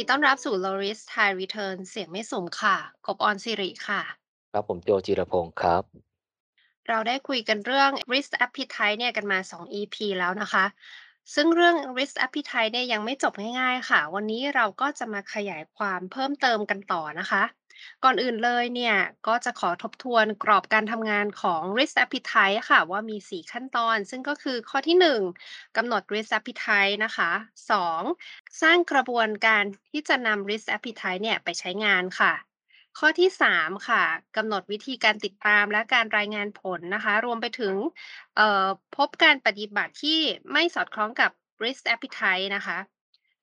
ดีต้อนรับสู่ Loris High Return เสียงไม่สุ่มค่ะ กบออนสิริค่ะ ครับผมโจจิรพงศ์ครับ เราได้คุยกันเรื่อง risk appetite เนี่ยกันมา 2 EP แล้วนะคะ ซึ่งเรื่อง risk appetite เนี่ยยังไม่จบง่ายๆค่ะ วันนี้เราก็จะมาขยายความเพิ่มเติมกันต่อนะคะ ก่อนอื่นเลยเนี่ย ก็จะขอทบทวนกรอบการทำงานของ risk appetite ค่ะ ว่ามี 4 ขั้นตอน ซึ่งก็คือข้อที่ 1กำหนด risk appetite นะคะ 2. สร้างกระบวนการที่จะนำ risk appetite เนี่ยไปใช้งานค่ะ ข้อที่ 3 ค่ะกำหนดวิธีการติดตามและการรายงานผลนะคะ รวมไปถึงพบการปฏิบัติที่ไม่สอดคล้องกับ risk appetite นะคะ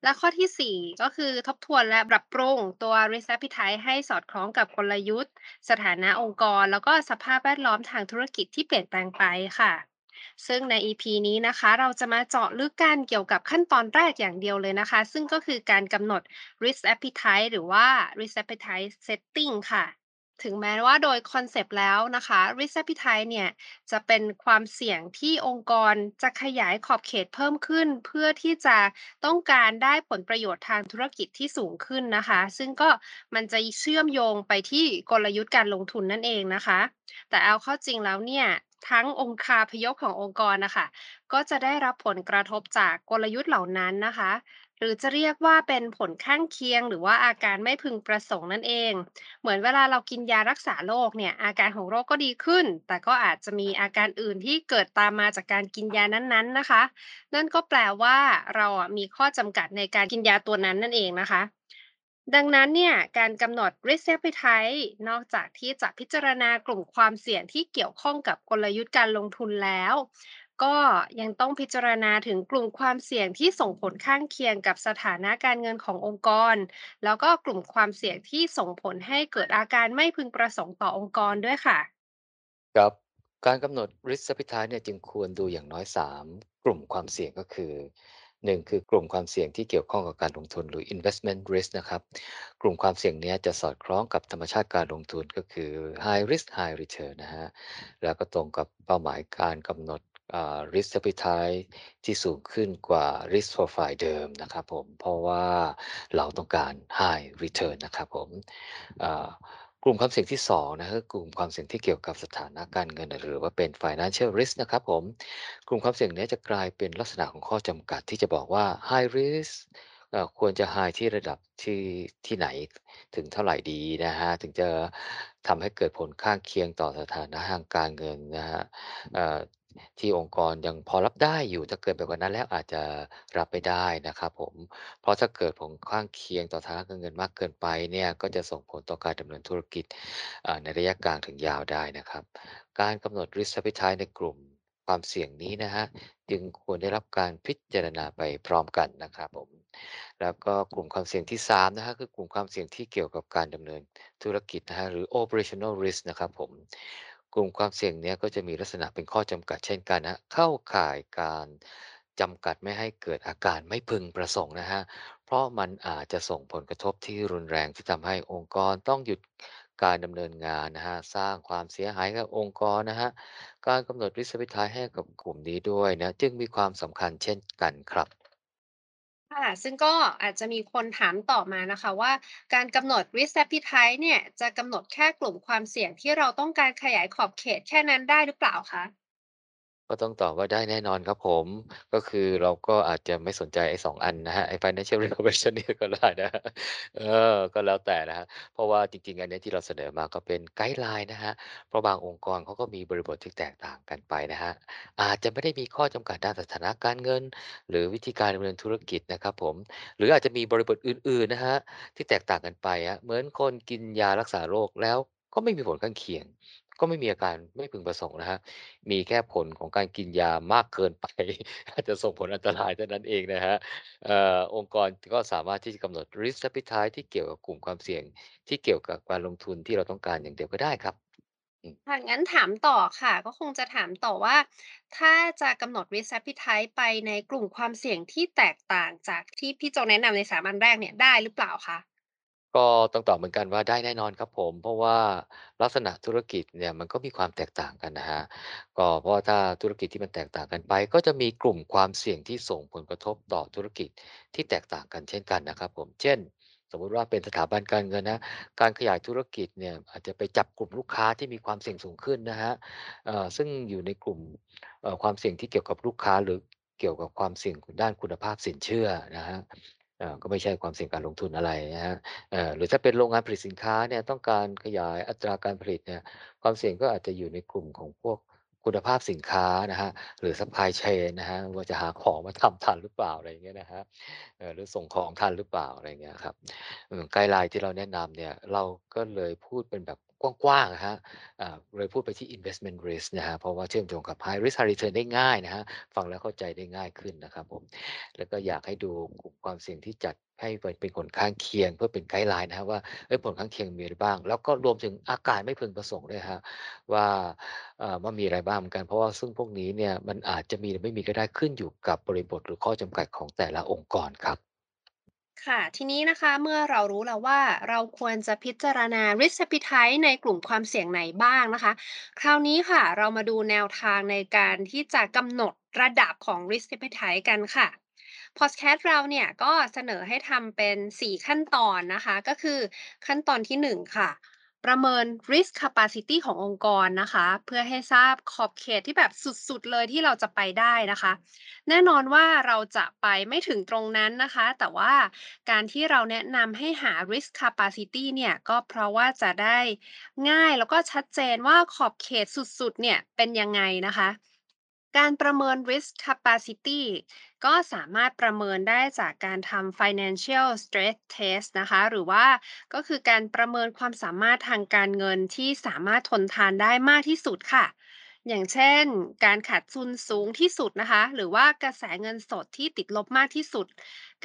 และข้อที่ 4 ก็คือทบทวนและปรับปรุงตัว risk appetite ให้สอดคล้องกับกลยุทธ์ สถานะองค์กร แล้วก็สภาพแวดล้อมทางธุรกิจที่เปลี่ยนแปลงไปค่ะ ซึ่งใน EP นี้นะคะ เราจะมาเจาะลึกกันเกี่ยวกับขั้นตอนแรกอย่างเดียวเลยนะคะ ซึ่งก็คือการกำหนด risk appetite หรือว่า risk appetite setting ค่ะ ถึงแม้ว่าโดย concept แล้วนะคะ risk appetite เนี่ยจะเป็นความเสี่ยงที่องค์กรจะขยายขอบเขตเพิ่มขึ้น เพื่อที่จะต้องการได้ผลประโยชน์ทางธุรกิจที่สูงขึ้นนะคะ ซึ่งก็มันจะเชื่อมโยงไปที่กลยุทธ์การลงทุนนั่นเองนะคะ แต่เอาเข้าจริงแล้วเนี่ย ทั้งองค์คาพยพขององค์กรนะคะก็จะได้รับผลกระทบจากกลยุทธ์เหล่านั้นนะคะ หรือจะเรียกว่าเป็นผลข้างเคียง หรือว่าอาการไม่พึงประสงค์นั่นเอง เหมือนเวลาเรากินยารักษาโรคเนี่ยอาการของโรคก็ดีขึ้น แต่ก็อาจจะมีอาการอื่นที่เกิดตามมาจากการกินยานั้นๆนะคะ นั่นก็แปลว่าเราอะมีข้อจำกัดในการกินยาตัวนั้นนั่นเองนะคะ ดังนั้นเนี่ยการกำหนด risk appetite นอกจากที่จะพิจารณากลุ่มความเสี่ยงที่เกี่ยวข้องกับกลยุทธ์การลงทุนแล้ว ก็ยังต้องพิจารณาถึงกลุ่มความเสี่ยงที่ส่งผลข้างเคียงกับสถานะการเงินขององค์กร แล้วก็กลุ่มความเสี่ยงที่ส่งผลให้เกิดอาการไม่พึงประสงค์ต่อองค์กรด้วยค่ะ ครับการกำหนด risk appetite เนี่ยจึงควรดูอย่างน้อย 3 กลุ่มความเสี่ยงก็คือ 1 คือกลุ่มความเสี่ยงที่เกี่ยวข้องกับการลงทุนหรือ investment risk นะครับ กลุ่มความเสี่ยงนี้จะสอดคล้องกับธรรมชาติการลงทุนก็คือ high risk high return นะฮะ แล้วก็ตรงกับเป้าหมายการกำหนดอ่า risk appetite ที่สูงขึ้นกว่า risk profile เดิมนะครับผม เพราะว่าเราต้องการ high return นะครับผม ลุ่มความเสี่ยงที่2นะคือกลุ่มความเสี่ยงที่เกี่ยวกับสถานะการเงิน หรือว่าเป็น financial risk นะครับผม กลุ่มความเสี่ยงนี้จะกลายเป็นลักษณะของข้อจำกัดที่จะบอกว่า high risk อ่อควรจะ high ที่ระดับที่ที่ไหนถึงเท่าไหร่ดีนะฮะถึงจะทำให้เกิดผลข้างเคียงต่อสถานะทางการเงินนะฮะ ที่องค์กรยังพอรับได้อยู่ ถ้าเกิดไปกว่านั้นแล้วอาจจะรับไม่ได้นะครับผม เพราะถ้าเกิดผลข้างเคียงต่อฐานะการเงินมากเกินไปเนี่ยก็จะส่งผลต่อการดำเนินธุรกิจในระยะกลางถึงยาวได้นะครับ การกำหนด risk appetite ในกลุ่มความเสี่ยงนี้นะฮะจึงควรได้รับการพิจารณาไปพร้อมกันนะครับผมแล้วก็กลุ่มความเสี่ยงที่3นะฮะคือกลุ่มความเสี่ยงที่เกี่ยวกับการดำเนินธุรกิจนะฮะหรือ operational risk นะครับผม กลุ่มความเสี่ยงเนี้ยก็จะมีลักษณะเป็นข้อจำกัดเช่นกันนะ เข้าข่ายการจำกัดไม่ให้เกิดอาการไม่พึงประสงค์นะฮะ เพราะมันอาจจะส่งผลกระทบที่รุนแรงที่ทำให้องค์กรต้องหยุดการดำเนินงานนะฮะ สร้างความเสียหายกับองค์กรนะฮะ การกำหนด risk appetite ให้กับกลุ่มนี้ด้วยนะ จึงมีความสำคัญเช่นกันครับ ค่ะ ซึ่งก็อาจจะมีคนถามต่อมานะคะว่าการกำหนด risk appetite เนี่ยจะกำหนดแค่กลุ่มความเสี่ยงที่เราต้องการขยายขอบเขตแค่นั้นได้หรือเปล่าคะ? ก็ต้องตอบว่าได้แน่นอนครับผม ก็คือเราก็อาจจะไม่สนใจไอ้ 2 อันนะครับ ไอ้ financial information นี่ก็ได้นะครับ เออ ก็แล้วแต่นะครับ เพราะว่าจริง ๆ อันเนี้ยที่เราเสนอมาก็เป็นไกด์ไลน์นะครับ เพราะบางองค์กรเขาก็มีบริบทที่แตกต่างกันไปนะครับ อาจจะไม่ได้มีข้อจำกัดด้านสถานะการเงิน หรือวิธีการดำเนินธุรกิจนะครับผม หรืออาจจะมีบริบทอื่น ๆ นะครับที่แตกต่างกันไปครับ เหมือนคนกินยารักษาโรคแล้วก็ไม่มีผลข้างเคียง ก็ไม่มีอาการไม่พึงประสงค์นะครับ มีแค่ผลของการกินยามากเกินไป อาจจะส่งผลอันตรายเท่านั้นเองนะครับเอ่อองค์กรก็สามารถที่จะกำหนด risk appetite ที่เกี่ยวกับกลุ่มความเสี่ยง ที่เกี่ยวกับการลงทุนที่เราต้องการอย่างเดียวก็ได้ครับอืม ค่ะงั้นถามต่อค่ะ ก็คงจะถามต่อว่า ถ้าจะกำหนด risk appetite ไปในกลุ่มความเสี่ยงที่แตกต่างจากที่พี่โจแนะนำใน3อันแรกเนี่ยได้หรือเปล่าคะ? ก็ต้องตอบเหมือนกันว่าได้แน่นอนครับผม เพราะว่าลักษณะธุรกิจเนี่ยมันก็มีความแตกต่างกันนะครับก็เพราะว่าถ้าธุรกิจที่มันแตกต่างกันไป ก็จะมีกลุ่มความเสี่ยงที่ส่งผลกระทบต่อธุรกิจที่แตกต่างกันเช่นกันนะครับผมเช่น สมมุติว่าเป็นสถาบันการเงินนะการขยายธุรกิจเนี่ยอาจจะไปจับกลุ่มลูกค้าที่มีความเสี่ยงสูงขึ้นนะครับเอ่อซึ่งอยู่ในกลุ่มเอ่อความเสี่ยงที่เกี่ยวกับลูกค้าหรือเกี่ยวกับความเสี่ยงด้านคุณภาพสินเชื่อนะครับเอ่อ ก็ไม่ใช่ความเสี่ยงการลงทุนอะไรนะครับเอ่อหรือถ้าเป็นโรงงานผลิตสินค้าเนี่ยต้องการขยายอัตราการผลิตเนี่ยความเสี่ยงก็อาจจะอยู่ในกลุ่มของพวกคุณภาพสินค้านะครับหรือ supply chain นะครับว่าจะหาของมาทำทันหรือเปล่าอะไรเงี้ยนะครับเอ่อหรือส่งของทันหรือเปล่าอะไรเงี้ยครับ guideline ที่เราแนะนำเนี่ยเราก็เลยพูดเป็นแบบ กว้างๆอะครับเลยพูดไปที่ investment risk นะครับเพราะว่าเชื่อมโยงกับ high risk high return ได้ง่ายนะครับฟังแล้วเข้าใจได้ง่ายขึ้นนะครับผมแล้วก็อยากให้ดูกลุ่มความเสี่ยงที่จัดให้เป็นผลข้างเคียงเพื่อเป็น guideline นะครับว่าผลข้างเคียงมีอะไรบ้าง แล้วก็รวมถึงอาการไม่พึงประสงค์ด้วยครับว่าว่ามีอะไรบ้างเหมือนกันเพราะว่าซึ่งพวกนี้เนี่ยมันอาจจะมีหรือไม่มีก็ได้ขึ้นอยู่กับบริบทหรือข้อจำกัดของแต่ละองค์กรครับ ค่ะ ทีนี้นะคะเมื่อเรารู้แล้วว่าเราควรจะพิจารณา risk appetite ในกลุ่มความเสี่ยงไหนบ้างนะคะ คราวนี้ค่ะ เรามาดูแนวทางในการที่จะกำหนดระดับของ risk appetite กันค่ะพอดแคสต์เราเนี่ยก็เสนอให้ทำเป็น 4 ขั้นตอนนะคะ ก็คือขั้นตอนที่ 1 ค่ะ ประเมิน risk capacity ขององค์กรนะคะ เพื่อให้ทราบขอบเขตที่แบบสุดๆเลยที่เราจะไปได้นะคะ แน่นอนว่าเราจะไปไม่ถึงตรงนั้นนะคะ แต่ว่าการที่เราแนะนำให้หา risk capacity เนี่ยก็เพราะว่าจะได้ง่ายแล้วก็ชัดเจนว่าขอบเขตสุดๆเนี่ยเป็นยังไงนะคะ การประเมิน risk capacity ก็สามารถประเมินได้จากการทำ financial stress test นะคะ หรือว่าก็คือการประเมินความสามารถทางการเงินที่สามารถทนทานได้มากที่สุดค่ะ อย่างเช่น การขาดทุนสูงที่สุดนะคะ หรือว่ากระแสเงินสดที่ติดลบมากที่สุด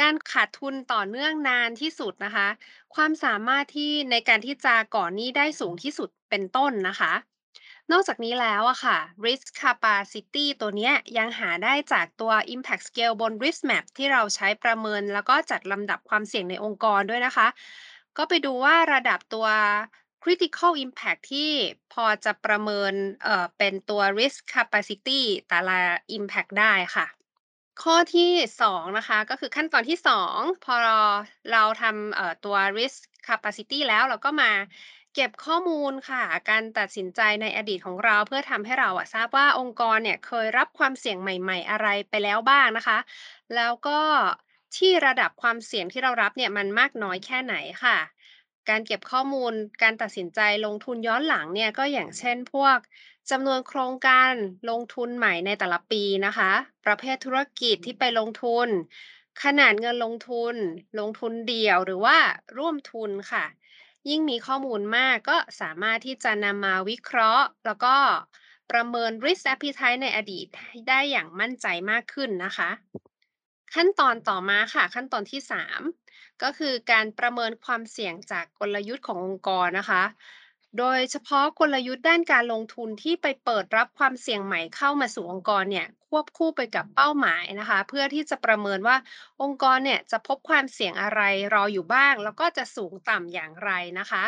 การขาดทุนต่อเนื่องนานที่สุดนะคะ ความสามารถที่ในการที่จะก่อหนี้ได้สูงที่สุดเป็นต้นนะคะ นอกจากนี้แล้วอะค่ะ risk capacity ตัวเนี้ยยังหาได้จากตัว impact scale บน risk map ที่เราใช้ประเมิน แล้วก็จัดลำดับความเสี่ยงในองค์กรด้วยนะคะ ก็ไปดูว่าระดับตัว critical impact ที่พอจะประเมินเอ่อเป็นตัว risk capacity แต่ละ impact ได้ค่ะ ข้อที่ 2 นะคะ ก็คือขั้นตอนที่ 2 พอเราทำเอ่อตัว risk capacity แล้วเราก็มา เก็บข้อมูลค่ะ การตัดสินใจในอดีตของเราเพื่อทำให้เราอะทราบว่าองค์กรเนี่ยเคยรับความเสี่ยงใหม่ ๆ อะไรไปแล้วบ้างนะคะ แล้วก็ที่ระดับความเสี่ยงที่เรารับเนี่ยมันมากน้อยแค่ไหนค่ะ การเก็บข้อมูลการตัดสินใจลงทุนย้อนหลังเนี่ยก็อย่างเช่นพวกจำนวนโครงการลงทุนใหม่ในแต่ละปีนะคะ ประเภทธุรกิจที่ไปลงทุน ขนาดเงินลงทุน ลงทุนเดี่ยวหรือว่าร่วมทุนค่ะ ยิ่งมีข้อมูลมากก็สามารถที่จะนำมาวิเคราะห์ แล้วก็ประเมิน risk appetite ในอดีตได้อย่างมั่นใจมากขึ้นนะคะ ขั้นตอนต่อมาค่ะ ขั้นตอนที่ 3 ก็คือการประเมินความเสี่ยงจากกลยุทธ์ขององค์กรนะคะ โดยเฉพาะกลยุทธ์ด้านการลงทุนที่ไปเปิดรับความเสี่ยงใหม่เข้ามาสู่องค์กรเนี่ยควบคู่ไปกับเป้าหมายนะคะ เพื่อที่จะประเมินว่าองค์กรเนี่ยจะพบความเสี่ยงอะไรรออยู่บ้าง แล้วก็จะสูงต่ำอย่างไรนะคะ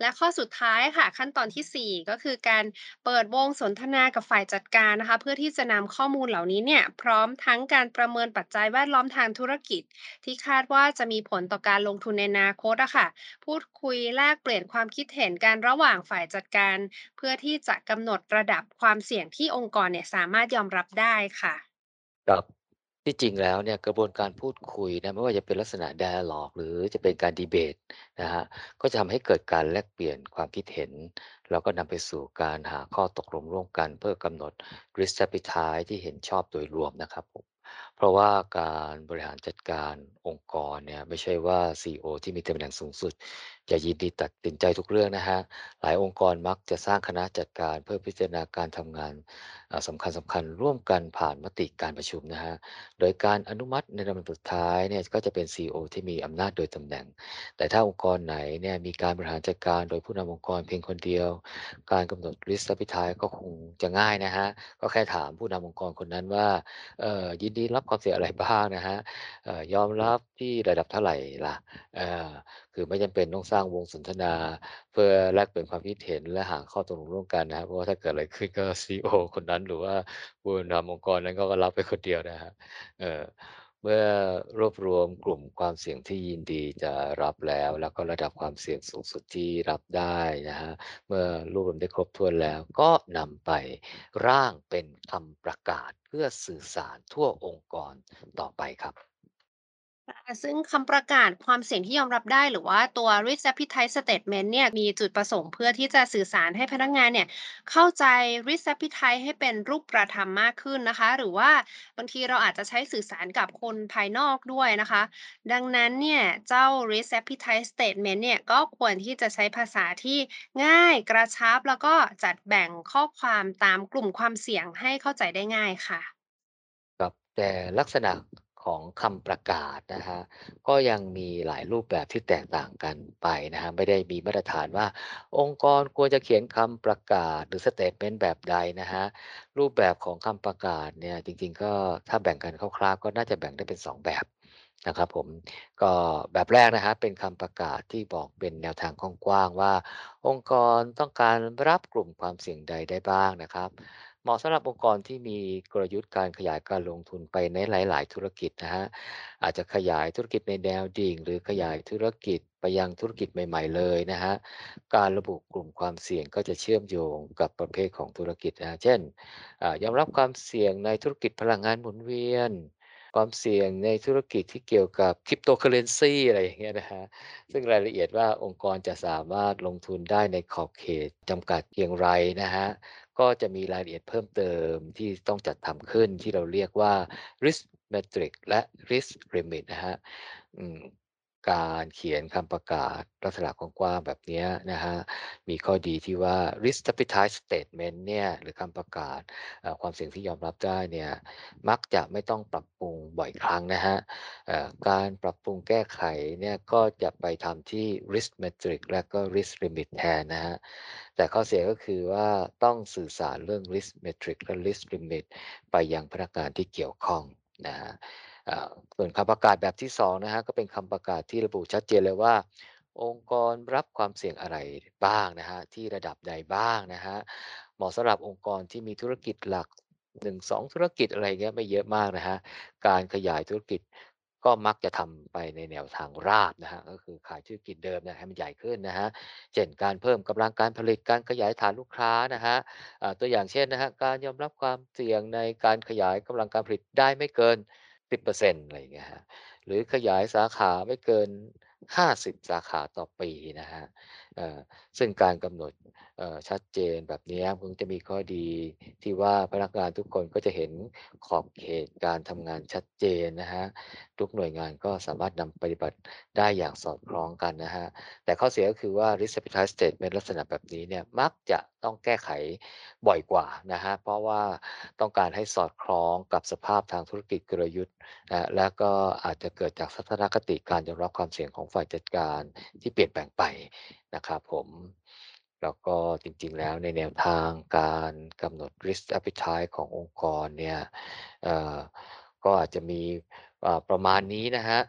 และข้อสุดท้ายค่ะขั้นตอนที่ 4 ก็คือการเปิดวงสนทนากับฝ่ายจัดการนะคะ เพื่อที่จะนำข้อมูลเหล่านี้เนี่ยพร้อมทั้งการประเมินปัจจัยแวดล้อมทางธุรกิจ ที่คาดว่าจะมีผลต่อการลงทุนในอนาคตอะค่ะ พูดคุยแลกเปลี่ยนความคิดเห็นกันระหว่างฝ่ายจัดการ เพื่อที่จะกำหนดระดับความเสี่ยงที่องค์กรเนี่ยสามารถยอมรับได้ค่ะครับ ที่จริงแล้วเนี่ยกระบวนการพูดคุยนะไม่ว่าจะเป็นลักษณะ dialogue หรือจะเป็นการดีเบตนะฮะก็จะทำให้เกิดการแลกเปลี่ยนความคิดเห็น แล้วก็นำไปสู่การหาข้อตกลงร่วมกัน เพื่อกำหนด risk appetite ที่เห็นชอบโดยรวมนะครับผม เพราะว่าการบริหารจัดการองค์กรเนี่ยไม่ใช่ว่า CEO ที่มีตำแหน่งสูงสุด จะยินดีตัดสินใจทุกเรื่องนะฮะ หลายองค์กรมักจะสร้างคณะจัดการเพื่อพิจารณาการทำงานอ่าสำคัญสำคัญร่วมกันผ่านมติการประชุมนะฮะ โดยการอนุมัติในลำดับสุดท้ายเนี่ยก็จะเป็น CEO ที่มีอำนาจโดยตำแหน่ง แต่ถ้าองค์กรไหนเนี่ยมีการบริหารจัดการโดยผู้นำองค์กรเพียงคนเดียว การกำหนด risk appetite ก็คงจะง่ายนะฮะ ก็แค่ถามผู้นำองค์กรคนนั้นว่าเอ่อยินดีรับความเสี่ยงอะไรบ้างนะฮะเอ่อยอมรับที่ระดับเท่าไรล่ะเออคือไม่จำเป็นต้องสร้างวงสนทนา เพื่อแลกเปลี่ยนความคิดเห็นและหาข้อตกลงร่วมกันนะครับเพราะว่าถ้าเกิดอะไรขึ้นก็ CEO คนนั้นหรือว่าผู้นำองค์กรนั้นก็รับไปคนเดียวนะครับเอ่อเมื่อรวบรวมกลุ่มความเสี่ยงที่ยินดีจะรับแล้ว แล้วก็ระดับความเสี่ยงสูงสุดที่รับได้นะฮะเมื่อรวบรวมได้ครบถ้วนแล้ว ก็นำไปร่างเป็นคำประกาศเพื่อสื่อสารทั่วองค์กรต่อไปครับ อ่าซึ่งคำประกาศความเสี่ยงที่ยอมรับได้ หรือว่าตัว Risk Appetite Statement เนี่ยมีจุดประสงค์เพื่อที่จะสื่อสารให้พนักงานเนี่ยเข้าใจ Risk Appetite ให้เป็นรูปประธรรมมากขึ้นนะคะ หรือว่าบางทีเราอาจจะใช้สื่อสารกับคนภายนอกด้วยนะคะ ดังนั้นเนี่ยเจ้า Risk Appetite Statement เนี่ยก็ควรที่จะใช้ภาษาที่ง่ายกระชับ แล้วก็จัดแบ่งข้อความตามกลุ่มความเสี่ยงให้เข้าใจได้ง่ายค่ะ ครับแต่ลักษณะ ของคำประกาศนะคะก็ยังมีหลายรูปแบบที่แตกต่างกันไปนะครับไม่ได้มีมาตรฐานว่า องค์กรควรจะเขียนคำประกาศหรือสเต t เมนต์แบบใดนะฮะรูปแบบของคำประกาศเนี่ยจริงๆ ก็ถ้าแบ่งกันคร่าวๆก็น่าจะแบ่งได้เป็น 2 แบบนะครับผมก็แบบแรกนะฮะเป็นคำประกาศที่บอกเป็นแนวทางกว้างๆว่า องค์กรต้องการรับกลุ่มความเสี่ยงใดได้บ้างนะครับ เหมาะสำหรับองค์กรที่มีกลยุทธ์การขยายการลงทุนไปในหลาย ๆ ธุรกิจนะฮะอาจจะขยายธุรกิจในแนวดิ่ง หรือขยายธุรกิจไปยังธุรกิจใหม่ ๆ เลยนะฮะการระบุกลุ่มความเสี่ยงก็จะเชื่อมโยงกับประเภทของธุรกิจนะเช่นยอมรับความเสี่ยงในธุรกิจพลังงานหมุนเวียน ความเสี่ยงในธุรกิจที่เกี่ยวกับคริปโตเคเรนซี่อะไรอย่างเงี้ยนะฮะซึ่งรายละเอียดว่าองค์กรจะสามารถลงทุนได้ในขอบเขตจำกัดเพียงไรนะฮะก็จะมีรายละเอียดเพิ่มเติมที่ต้องจัดทำขึ้นที่เราเรียกว่า risk metric และ risk limit นะฮะ การเขียนคำประกาศลักษณะกว้างๆแบบเนี้ยนะฮะ มีข้อดีที่ว่า risk appetite statement เนี่ยหรือคำประกาศเอ่อความเสี่ยงที่ยอมรับได้เนี่ยมักจะไม่ต้องปรับปรุงบ่อยครั้งนะฮะเอ่อการปรับปรุงแก้ไขเนี่ยก็จะไปทำที่ risk matrix และก็ risk limit แทนนะฮะ แต่ข้อเสียก็คือว่าต้องสื่อสารเรื่อง risk metric และ risk limit ไปยังพนักงานที่เกี่ยวข้องนะฮะอ่า ส่วนคำประกาศแบบที่2นะฮะก็เป็นคำประกาศที่ระบุชัดเจนเลยว่า องค์กรรับความเสี่ยงอะไรบ้างนะฮะที่ระดับใดบ้างนะฮะเหมาะสำหรับองค์กรที่มีธุรกิจหลัก 1-2 ธุรกิจอะไรเงี้ยไม่เยอะมากนะฮะการขยายธุรกิจก็มักจะทำไปในแนวทางราบนะฮะก็คือขายธุรกิจเดิมนี่ยให้มันใหญ่ขึ้นนะฮะเช่นการเพิ่มกำลังการผลิตการขยายฐานลูกค้านะฮะตัวอย่างเช่นนะฮะการยอมรับความเสี่ยงในการขยายกำลังการผลิตได้ไม่เกิน 10%อร์เซ็นต์อะไรอย่างเงี้ยครับหรือขยายสาขาไม่เกิน50สาขาต่อปีนะครับเอ่อซึ่งการกำหนดอ่อชัดเจนแบบนี้ยมันจะมีข้อดีที่ว่าพนักงานทุกคนก็จะเห็นขอบเขตการทำงานชัดเจนนะครับทุกหน่วยงานก็สามารถนำปฏิบัติได้อย่างสอดคล้องกันนะครับแต่ข้อเสียก็คือว่า risk appetite statement ลักษณะแบบนี้เนี่ยมักจะ ต้องแก้ไขบ่อยกว่านะฮะเพราะว่าต้องการให้สอดคล้องกับสภาพทางธุรกิจกลยุทธ์นะแล้วก็อาจจะเกิดจากทัศนคติการยอมรับความเสี่ยงของฝ่ายจัดการที่เปลี่ยนแปลงไปนะครับผมแล้วก็จริงๆแล้วในแนวทางการกำหนด risk appetite ขององค์กรเนี่ยก็อาจจะมีประมาณนี้นะฮะ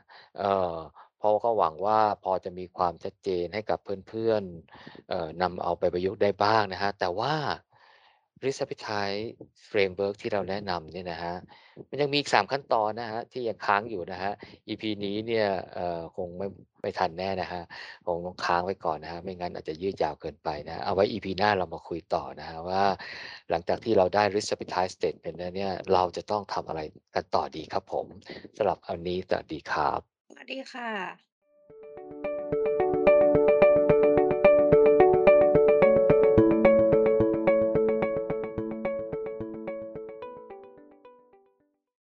เอ่อเพราะก็หวังว่าพอจะมีความชัดเจนให้กับเพื่อนๆเอ่อนำเอาไปประยุกต์ได้บ้างนะครับแต่ว่า Risk Appetite Framework ที่เราแนะนำเนี่ยนะครับมันยังมีอีก 3 ขั้นตอนนะครับที่ยังค้างอยู่นะครับ EP นี้เนี่ยเอ่อคงไม่ไม่ทันแน่นะครับคงต้องค้างไว้ก่อนนะครับไม่งั้นอาจจะยืดยาวเกินไปนะ เอาไว้ EP หน้าเรามาคุยต่อนะครับว่า หลังจากที่เราได้ Risk Appetite Statement แล้วเนี่ย เราจะต้องทำอะไรกันต่อดีครับผมสำหรับอันนี้สวัสดีครับ วัสดีค่ะ